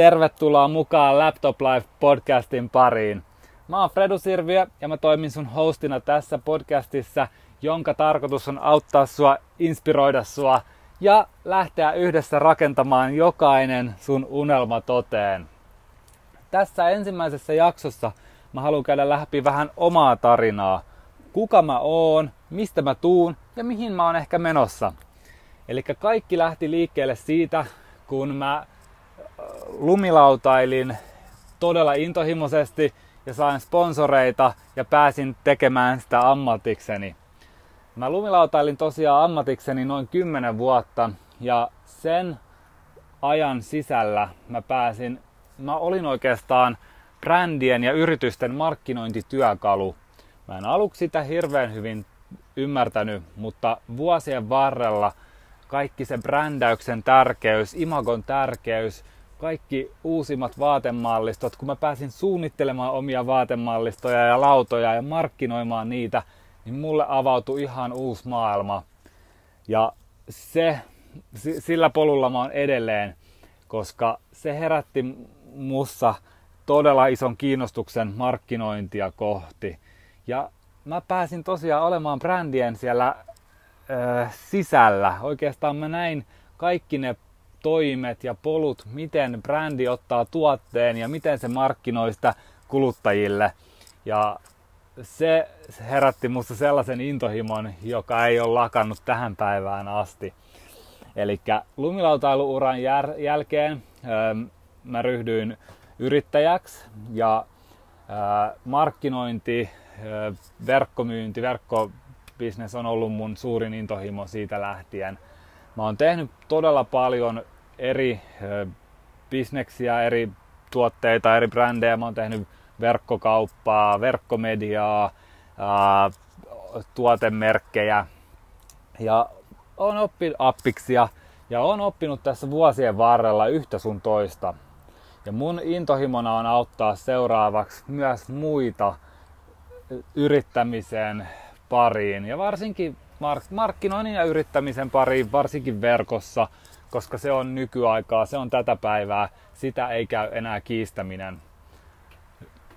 Tervetuloa mukaan Laptop Life podcastin pariin. Mä oon Fredu Sirviö ja mä toimin sun hostina tässä podcastissa, jonka tarkoitus on auttaa sua, inspiroida sua ja lähteä yhdessä rakentamaan jokainen sun unelma toteen. Tässä ensimmäisessä jaksossa mä haluan käydä läpi vähän omaa tarinaa. Kuka mä oon, mistä mä tuun ja mihin mä oon ehkä menossa. Eli kaikki lähti liikkeelle siitä, kun mä lumilautailin todella intohimoisesti ja sain sponsoreita ja pääsin tekemään sitä ammatikseni. Mä lumilautailin tosiaan ammatikseni noin 10 vuotta ja sen ajan sisällä mä pääsin, mä olin oikeastaan brändien ja yritysten markkinointityökalu. Mä en aluksi sitä hirveän hyvin ymmärtänyt, mutta vuosien varrella kaikki se brändäyksen tärkeys, imagon tärkeys, kaikki uusimmat vaatemallistot, kun mä pääsin suunnittelemaan omia vaatemallistoja ja lautoja ja markkinoimaan niitä, niin mulle avautui ihan uusi maailma. Ja se, sillä polulla mä oon edelleen, koska se herätti mussa todella ison kiinnostuksen markkinointia kohti. Ja mä pääsin tosiaan olemaan brändien siellä ö, sisällä. Oikeastaan mä näin kaikki ne toimet ja polut, miten brändi ottaa tuotteen ja miten se markkinoi sitä kuluttajille. Ja se herätti musta sellaisen intohimon, joka ei ole lakannut tähän päivään asti. Eli lumilautailuuran jär- jälkeen ö, mä ryhdyin yrittäjäksi ja ö, markkinointi, ö, verkkomyynti, verkkobisnes on ollut mun suurin intohimo siitä lähtien – Mä oon tehnyt todella paljon eri bisneksiä, eri tuotteita, eri brändejä. Mä oon tehnyt verkkokauppaa, verkkomediaa, tuotemerkkejä ja on oppinut appiksia ja on oppinut tässä vuosien varrella yhtä sun toista. Ja mun intohimona on auttaa seuraavaksi myös muita yrittämisen pariin ja varsinkin mark- markkinoinnin ja yrittämisen pariin, varsinkin verkossa, koska se on nykyaikaa, se on tätä päivää, sitä ei käy enää kiistäminen.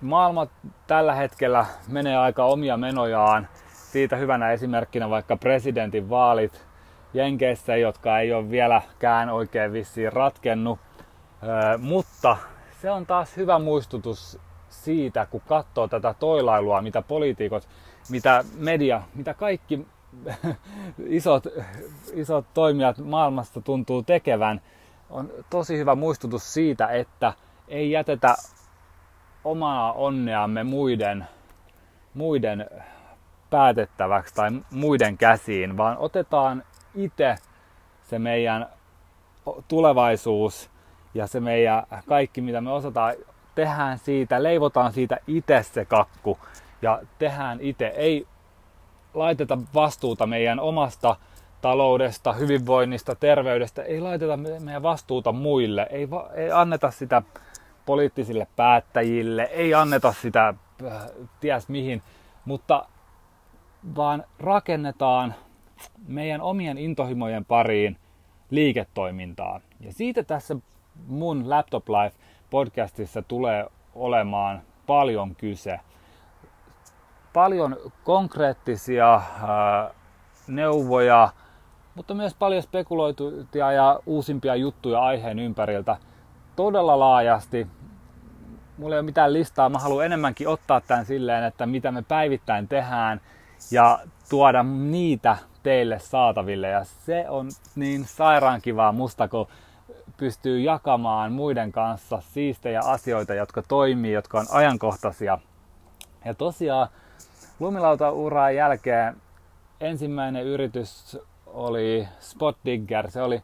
Maailma tällä hetkellä menee aika omia menojaan. Siitä hyvänä esimerkkinä vaikka presidentin vaalit Jenkeissä, jotka ei ole vieläkään oikein vissiin ratkennut. Mutta se on taas hyvä muistutus siitä, kun katsoo tätä toilailua, mitä poliitikot, mitä media, mitä kaikki isot, isot toimijat maailmasta tuntuu tekevän, on tosi hyvä muistutus siitä, että ei jätetä omaa onneamme muiden, muiden päätettäväksi tai muiden käsiin, vaan otetaan itse se meidän tulevaisuus ja se meidän kaikki, mitä me osataan, tehdään siitä, leivotaan siitä itse se kakku ja tehdään itse. Ei laiteta vastuuta meidän omasta taloudesta, hyvinvoinnista, terveydestä, ei laiteta meidän vastuuta muille, ei, va- ei anneta sitä poliittisille päättäjille, ei anneta sitä äh, ties mihin, mutta vaan rakennetaan meidän omien intohimojen pariin liiketoimintaa. Ja siitä tässä mun Laptop Life podcastissa tulee olemaan paljon kyse paljon konkreettisia ää, neuvoja, mutta myös paljon spekuloituja ja uusimpia juttuja aiheen ympäriltä todella laajasti. Mulla ei ole mitään listaa, mä haluan enemmänkin ottaa tämän silleen, että mitä me päivittäin tehdään ja tuoda niitä teille saataville. Ja se on niin sairaan kivaa musta, kun pystyy jakamaan muiden kanssa siistejä asioita, jotka toimii, jotka on ajankohtaisia. Ja tosiaan Lumilauta-uran jälkeen ensimmäinen yritys oli Spot Digger. Se oli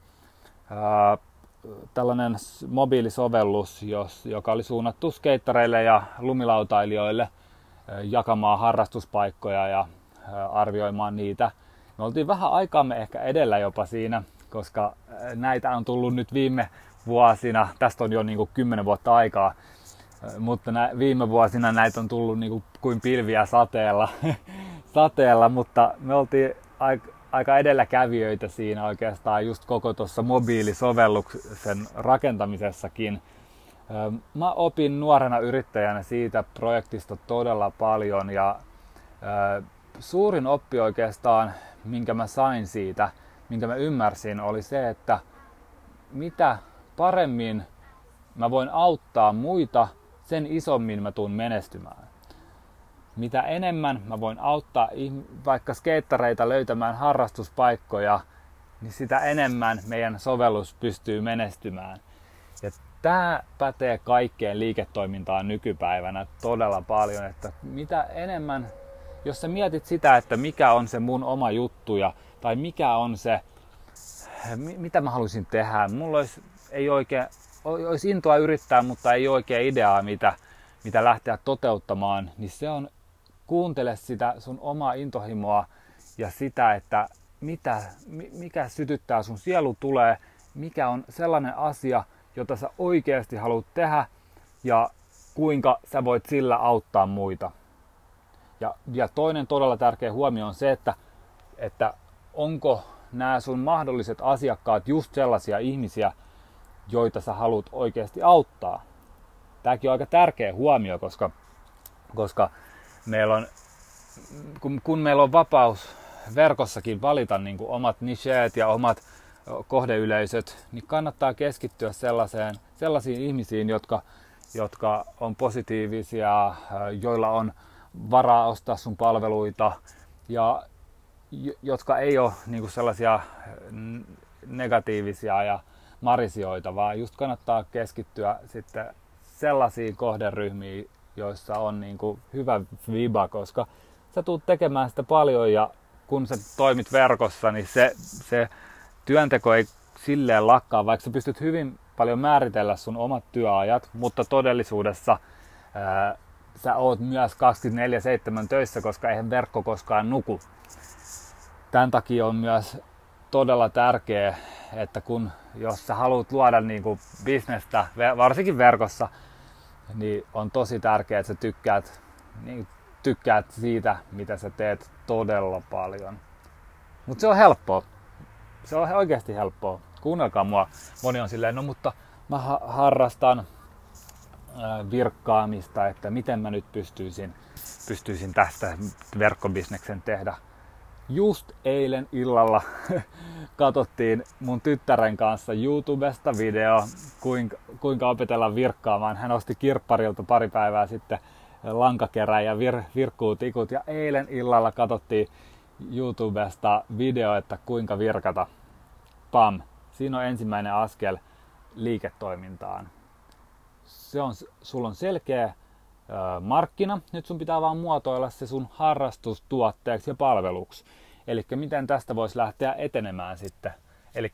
ää, tällainen mobiilisovellus, jos, joka oli suunnattu skeittareille ja lumilautailijoille ää, jakamaan harrastuspaikkoja ja ää, arvioimaan niitä. Me oltiin vähän aikaamme ehkä edellä jopa siinä, koska näitä on tullut nyt viime vuosina, tästä on jo niin kuin 10 vuotta aikaa, mutta nä, viime vuosina näitä on tullut niin kuin, kuin pilviä sateella, sateella, mutta me oltiin aika, aika edelläkävijöitä siinä oikeastaan just koko tuossa mobiilisovelluksen rakentamisessakin. Mä opin nuorena yrittäjänä siitä projektista todella paljon ja suurin oppi oikeastaan, minkä mä sain siitä, minkä mä ymmärsin, oli se, että mitä paremmin mä voin auttaa muita, sen isommin mä tuun menestymään. Mitä enemmän mä voin auttaa vaikka skeittareita löytämään harrastuspaikkoja, niin sitä enemmän meidän sovellus pystyy menestymään. Ja tämä pätee kaikkeen liiketoimintaan nykypäivänä todella paljon, että mitä enemmän, jos sä mietit sitä, että mikä on se mun oma juttu ja, tai mikä on se, mitä mä haluaisin tehdä, mulla olisi, ei oikein, olisi intoa yrittää, mutta ei oikein ideaa, mitä, mitä lähteä toteuttamaan, niin se on kuuntele sitä sun omaa intohimoa ja sitä, että mitä, mikä sytyttää sun sielu tulee, mikä on sellainen asia, jota sä oikeasti haluat tehdä ja kuinka sä voit sillä auttaa muita. Ja, ja toinen todella tärkeä huomio on se, että, että onko nämä sun mahdolliset asiakkaat just sellaisia ihmisiä, joita sä haluat oikeasti auttaa. Tämäkin on aika tärkeä huomio, koska, koska meillä on, kun, kun meillä on vapaus verkossakin valita niin kuin omat nicheet ja omat kohdeyleisöt, niin kannattaa keskittyä sellaiseen, sellaisiin ihmisiin, jotka, jotka on positiivisia, joilla on varaa ostaa sun palveluita ja jotka ei ole niin kuin sellaisia negatiivisia ja marisioita, vaan just kannattaa keskittyä sitten sellaisiin kohderyhmiin, joissa on niin kuin hyvä viba, koska sä tulet tekemään sitä paljon ja kun sä toimit verkossa, niin se, se työnteko ei silleen lakkaa, vaikka sä pystyt hyvin paljon määritellä sun omat työajat, mutta todellisuudessa ää, sä oot myös 24-7 töissä, koska eihän verkko koskaan nuku. Tämän takia on myös todella tärkeää, että kun jos sä haluat luoda niin kuin bisnestä, varsinkin verkossa, niin on tosi tärkeää, että sä tykkäät, niin tykkäät siitä, mitä sä teet todella paljon. Mutta se on helppoa. Se on oikeasti helppoa. Kuunnelkaa mua. Moni on silleen, no mutta mä ha- harrastan virkkaamista, että miten mä nyt pystyisin, pystyisin tästä verkkobisneksen tehdä. Just eilen illalla katsottiin mun tyttären kanssa YouTubesta video, kuinka, kuinka opetella virkkaamaan. Hän osti kirpparilta pari päivää sitten lankakerä ja vir, virkkuutikut ja eilen illalla katsottiin YouTubesta video, että kuinka virkata. Pam! Siinä on ensimmäinen askel liiketoimintaan. Se on, sulla on selkeä markkina, nyt sun pitää vaan muotoilla se sun harrastustuotteeksi ja palveluksi. Eli miten tästä voisi lähteä etenemään sitten. Eli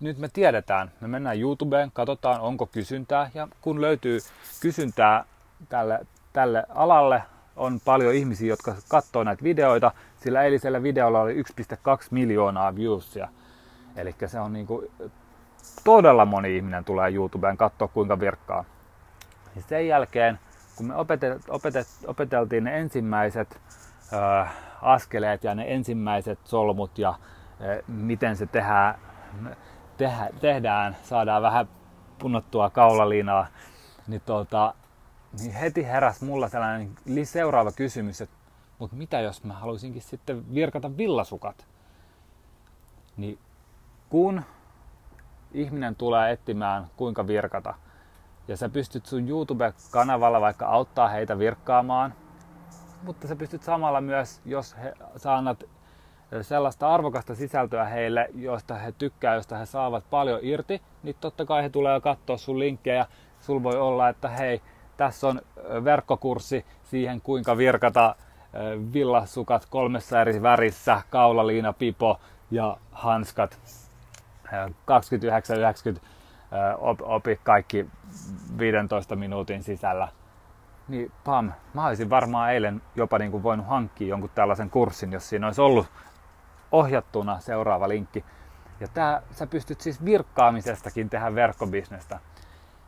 nyt me tiedetään, me mennään YouTubeen, katsotaan onko kysyntää ja kun löytyy kysyntää tälle, tälle alalle, on paljon ihmisiä, jotka katsoo näitä videoita, sillä eilisellä videolla oli 1,2 miljoonaa viewsia. Eli se on niinku, todella moni ihminen tulee YouTubeen katsoa kuinka virkkaa. Ja sen jälkeen, kun me opetet, opetet, opeteltiin ne ensimmäiset ö, askeleet ja ne ensimmäiset solmut ja ö, miten se tehdään, tehdä, tehdään, saadaan vähän punnottua kaulaliinaa, niin, tuota, niin heti heräs mulla sellainen seuraava kysymys, että mutta mitä jos mä haluaisinkin sitten virkata villasukat? Niin kun ihminen tulee etsimään kuinka virkata, ja sä pystyt sun YouTube-kanavalla vaikka auttaa heitä virkkaamaan, mutta sä pystyt samalla myös, jos he, sä annat sellaista arvokasta sisältöä heille, josta he tykkää, josta he saavat paljon irti, niin totta kai he tulee katsoa sun linkkejä. Sul voi olla, että hei, tässä on verkkokurssi siihen, kuinka virkata villasukat kolmessa eri värissä, kaulaliina, pipo ja hanskat. 29,90 opi kaikki 15 minuutin sisällä. Niin pam, mä olisin varmaan eilen jopa niin kuin voinut hankkia jonkun tällaisen kurssin, jos siinä olisi ollut ohjattuna seuraava linkki. Ja tää, sä pystyt siis virkkaamisestakin tehdä verkkobisnestä.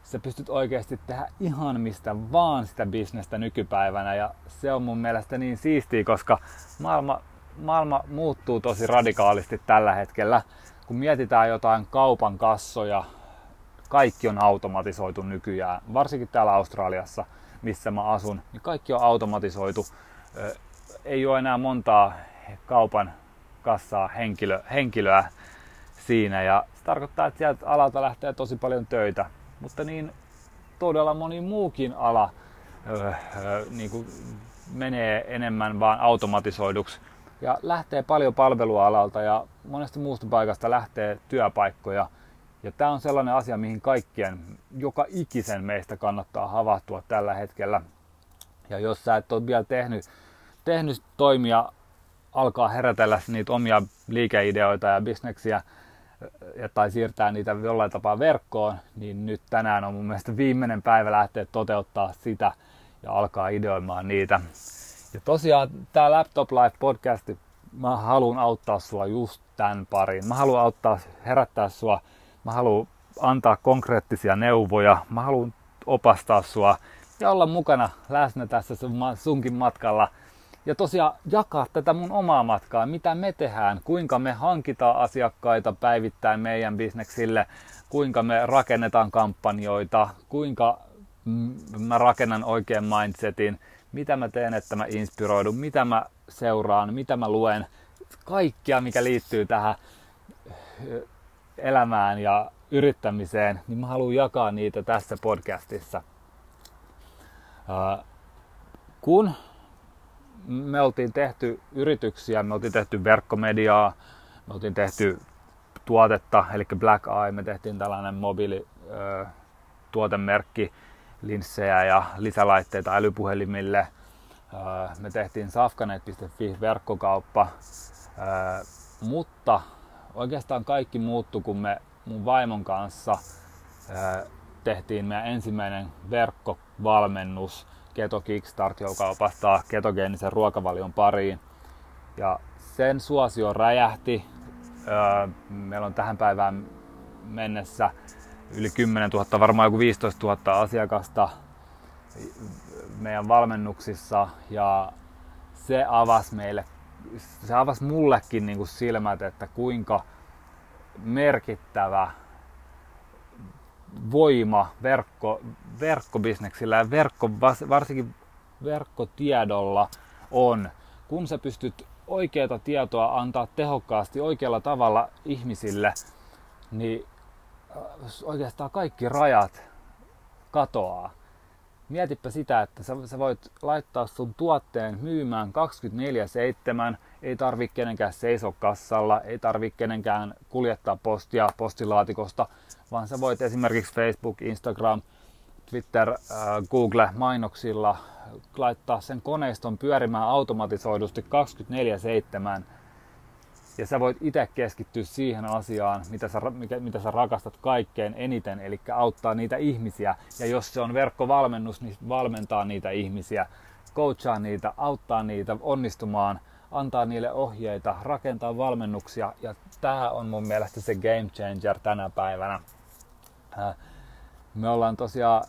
Sä pystyt oikeasti tehdä ihan mistä vaan sitä bisnestä nykypäivänä ja se on mun mielestä niin siistiä, koska maailma, maailma muuttuu tosi radikaalisti tällä hetkellä. Kun mietitään jotain kaupan kassoja, Kaikki on automatisoitu nykyään, varsinkin täällä Australiassa, missä mä asun, niin kaikki on automatisoitu. Ei ole enää montaa kaupan kassaa henkilö, henkilöä siinä ja se tarkoittaa, että sieltä alalta lähtee tosi paljon töitä, mutta niin todella moni muukin ala niin kuin menee enemmän vaan automatisoiduksi ja lähtee paljon palvelualalta ja monesta muusta paikasta lähtee työpaikkoja. Ja tämä on sellainen asia, mihin kaikkien, joka ikisen meistä kannattaa havahtua tällä hetkellä. Ja jos sä et ole vielä tehnyt, tehnyt toimia, alkaa herätellä niitä omia liikeideoita ja bisneksiä, ja, tai siirtää niitä jollain tapaa verkkoon, niin nyt tänään on mun mielestä viimeinen päivä lähteä toteuttaa sitä ja alkaa ideoimaan niitä. Ja tosiaan tämä Laptop Life podcast, mä haluan auttaa sua just tämän parin. Mä haluan auttaa, herättää sua, mä haluan antaa konkreettisia neuvoja, mä haluan opastaa sua ja olla mukana läsnä tässä sunkin matkalla – ja tosiaan jakaa tätä mun omaa matkaa, mitä me tehdään, kuinka me hankitaan asiakkaita päivittäin meidän bisneksille, kuinka me rakennetaan kampanjoita, kuinka mä rakennan oikean mindsetin, mitä mä teen, että mä inspiroidun, mitä mä seuraan, mitä mä luen, kaikkia mikä liittyy tähän elämään ja yrittämiseen, niin mä haluan jakaa niitä tässä podcastissa. Kun me oltiin tehty yrityksiä, me oltiin tehty verkkomediaa, me oltiin tehty tuotetta, eli Black Eye, me tehtiin tällainen mobiili tuotemerkki, linssejä ja lisälaitteita älypuhelimille. Me tehtiin safkanet.fi verkkokauppa, mutta oikeastaan kaikki muuttui, kun me mun vaimon kanssa tehtiin meidän ensimmäinen verkkovalmennus Keto Kickstart, joka opastaa ketogeenisen ruokavalion pariin. Ja sen suosio räjähti. Meillä on tähän päivään mennessä yli 10 000, varmaan joku 15 000 asiakasta meidän valmennuksissa ja se avasi meille, se avasi mullekin niin kuin silmät, että kuinka merkittävä voima verkko, verkkobisneksillä ja verkko, varsinkin verkkotiedolla on, kun sä pystyt oikeaa tietoa antaa tehokkaasti oikealla tavalla ihmisille, niin äh, oikeastaan kaikki rajat katoaa. Mietipä sitä, että sä, sä voit laittaa sun tuotteen myymään 24-7, ei tarvi kenenkään seiso kassalla, ei tarvi kenenkään kuljettaa postia postilaatikosta, vaan sä voit esimerkiksi Facebook, Instagram, Twitter, äh, Google mainoksilla laittaa sen koneiston pyörimään automatisoidusti 24-7 ja sä voit itse keskittyä siihen asiaan, mitä sä, mikä, mitä sä rakastat kaikkein eniten, eli auttaa niitä ihmisiä. Ja jos se on verkkovalmennus, niin valmentaa niitä ihmisiä, coachaa niitä, auttaa niitä onnistumaan, antaa niille ohjeita, rakentaa valmennuksia. Ja tämä on mun mielestä se game changer tänä päivänä. Me ollaan tosiaan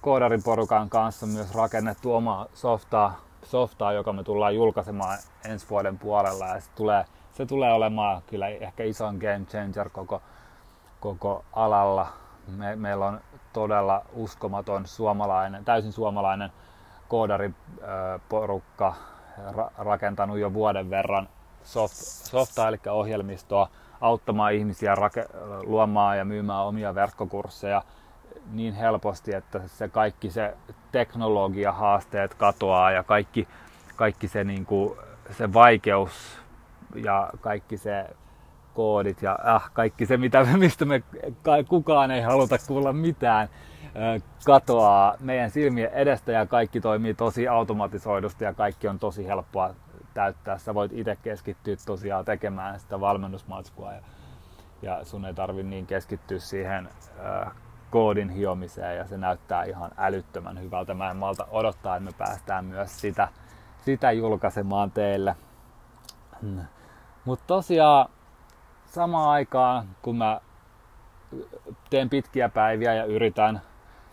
koodarin porukan kanssa myös rakennettu omaa softaa, softaa, joka me tullaan julkaisemaan ensi vuoden puolella. Ja se tulee, se tulee olemaan kyllä ehkä ison game changer koko, koko alalla. Me, meillä on todella uskomaton suomalainen, täysin suomalainen koodariporukka ra- rakentanut jo vuoden verran soft, softaa, eli ohjelmistoa, auttamaan ihmisiä rake- luomaan ja myymään omia verkkokursseja niin helposti, että se kaikki se teknologiahaasteet katoaa ja kaikki, kaikki se, niin kuin, se vaikeus ja kaikki se koodit ja äh, kaikki se, mitä, mistä me kukaan ei haluta kuulla mitään, katoaa meidän silmien edestä ja kaikki toimii tosi automatisoidusti ja kaikki on tosi helppoa täyttää. Sä voit itse keskittyä tosiaan tekemään sitä valmennusmatskua ja, ja sun ei tarvi niin keskittyä siihen äh, koodin hiomiseen ja se näyttää ihan älyttömän hyvältä. Mä en malta odottaa, että me päästään myös sitä, sitä julkaisemaan teille. Mutta tosiaan samaan aikaan, kun mä teen pitkiä päiviä ja yritän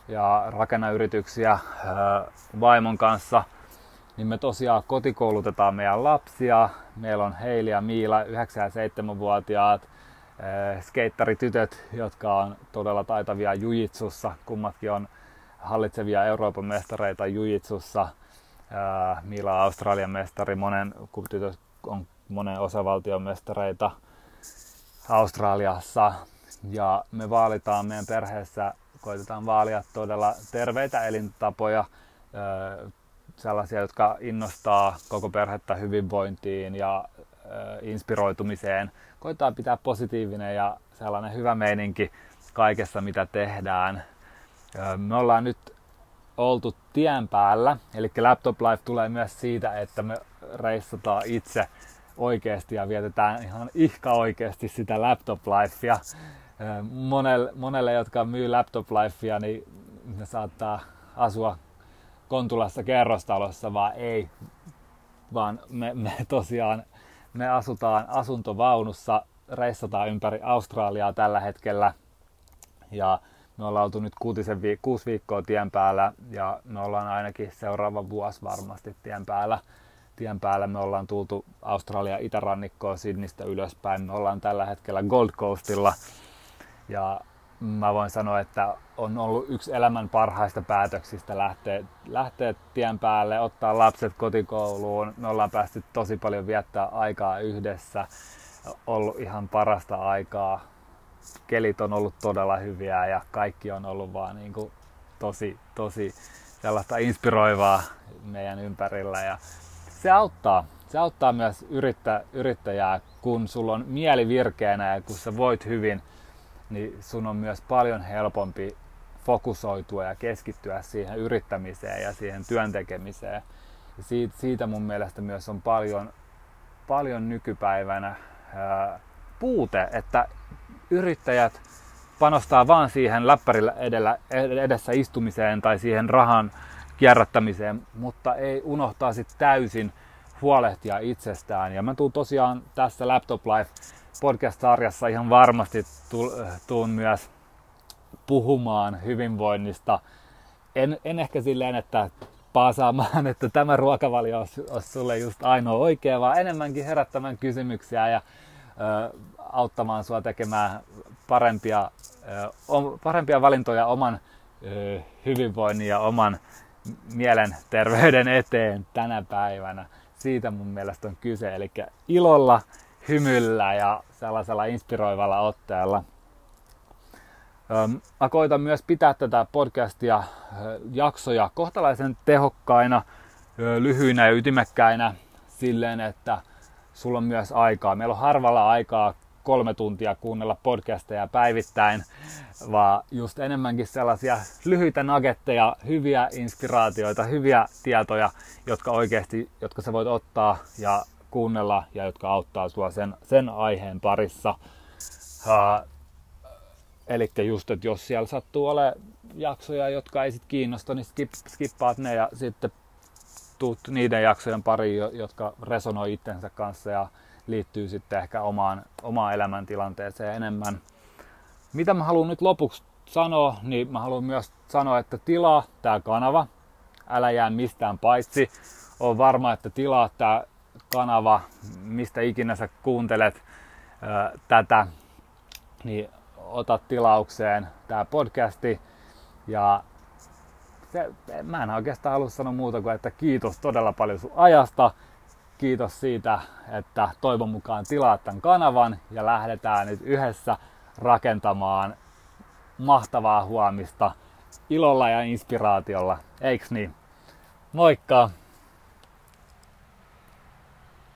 ja rakennan yrityksiä vaimon kanssa – niin me tosiaan kotikoulutetaan meidän lapsia. Meillä on Heili ja Miila, 9- ja 7-vuotiaat. skeittaritytöt, jotka on todella taitavia jujitsussa. Kummatkin on hallitsevia Euroopan mestareita jujitsussa. Mila Australian mestari, monen, tytöt on monen osavaltion mestareita Australiassa. Ja me vaalitaan meidän perheessä, koitetaan vaalia todella terveitä elintapoja, sellaisia, jotka innostaa koko perhettä hyvinvointiin ja inspiroitumiseen. Koitetaan pitää positiivinen ja sellainen hyvä meininki kaikessa, mitä tehdään. Me ollaan nyt oltu tien päällä, eli Laptop Life tulee myös siitä, että me reissataan itse oikeasti ja vietetään ihan ihka oikeasti sitä Laptop Lifea. Monelle, monelle, jotka myy Laptop Lifea, niin ne saattaa asua Kontulassa kerrostalossa, vaan ei, vaan me, me tosiaan me asutaan asuntovaunussa, reissataan ympäri Australiaa tällä hetkellä ja me ollaan oltu nyt kuutisen kuusi viikkoa tien päällä ja me ollaan ainakin seuraava vuosi varmasti tien päällä. Tien päällä me ollaan tultu Australia itärannikkoa Sydneystä ylöspäin. Me ollaan tällä hetkellä Gold Coastilla ja mä voin sanoa, että on ollut yksi elämän parhaista päätöksistä lähteä, lähteä tien päälle, ottaa lapset kotikouluun. Me ollaan päästy tosi paljon viettää aikaa yhdessä, ollut ihan parasta aikaa. Kelit on ollut todella hyviä ja kaikki on ollut vaan niin kuin tosi, tosi sellaista inspiroivaa meidän ympärillä ja se auttaa. Se auttaa myös yrittä, yrittäjää, kun sulla on mieli virkeänä ja kun sä voit hyvin – niin sun on myös paljon helpompi fokusoitua ja keskittyä siihen yrittämiseen ja siihen työntekemiseen. Ja siitä, siitä mun mielestä myös on paljon, paljon nykypäivänä ää, puute, että yrittäjät panostaa vaan siihen läppärillä edellä, edessä istumiseen tai siihen rahan kierrättämiseen, mutta ei unohtaa sitten täysin huolehtia itsestään. Ja mä tuun tosiaan tässä Laptop Life podcast-sarjassa ihan varmasti tuun myös puhumaan hyvinvoinnista. En, en ehkä silleen, että paasaamaan, että tämä ruokavalio olisi, olisi sulle just ainoa oikea, vaan enemmänkin herättämään kysymyksiä ja ö, auttamaan sua tekemään parempia, ö, parempia valintoja oman ö, hyvinvoinnin ja oman mielenterveyden eteen tänä päivänä. Siitä mun mielestä on kyse, eli ilolla hymyllä ja sellaisella inspiroivalla otteella. Mä koitan myös pitää tätä podcastia jaksoja kohtalaisen tehokkaina, lyhyinä ja ytimekkäinä silleen, että sulla on myös aikaa. Meillä on harvalla aikaa kolme tuntia kuunnella podcasteja päivittäin, vaan just enemmänkin sellaisia lyhyitä nagetteja, hyviä inspiraatioita, hyviä tietoja, jotka oikeasti, jotka sä voit ottaa ja kuunnella ja jotka auttaa sua sen, sen aiheen parissa. Uh, Eli just, että jos siellä sattuu ole jaksoja, jotka ei sit kiinnosta, niin skip, skippaat ne ja sitten tuut niiden jaksojen pariin, jotka resonoi itsensä kanssa ja liittyy sitten ehkä omaan, omaan elämäntilanteeseen enemmän. Mitä mä haluan nyt lopuksi sanoa, niin mä haluan myös sanoa, että tilaa tämä kanava. Älä jää mistään paitsi. On varma, että tilaa tämä kanava, mistä ikinä sä kuuntelet ää, tätä, niin ota tilaukseen tämä podcasti. Ja se, mä en oikeastaan halua sanoa muuta kuin, että kiitos todella paljon sun ajasta. Kiitos siitä, että toivon mukaan tilaat tämän kanavan ja lähdetään nyt yhdessä rakentamaan mahtavaa huomista ilolla ja inspiraatiolla. Eiks niin? Moikka!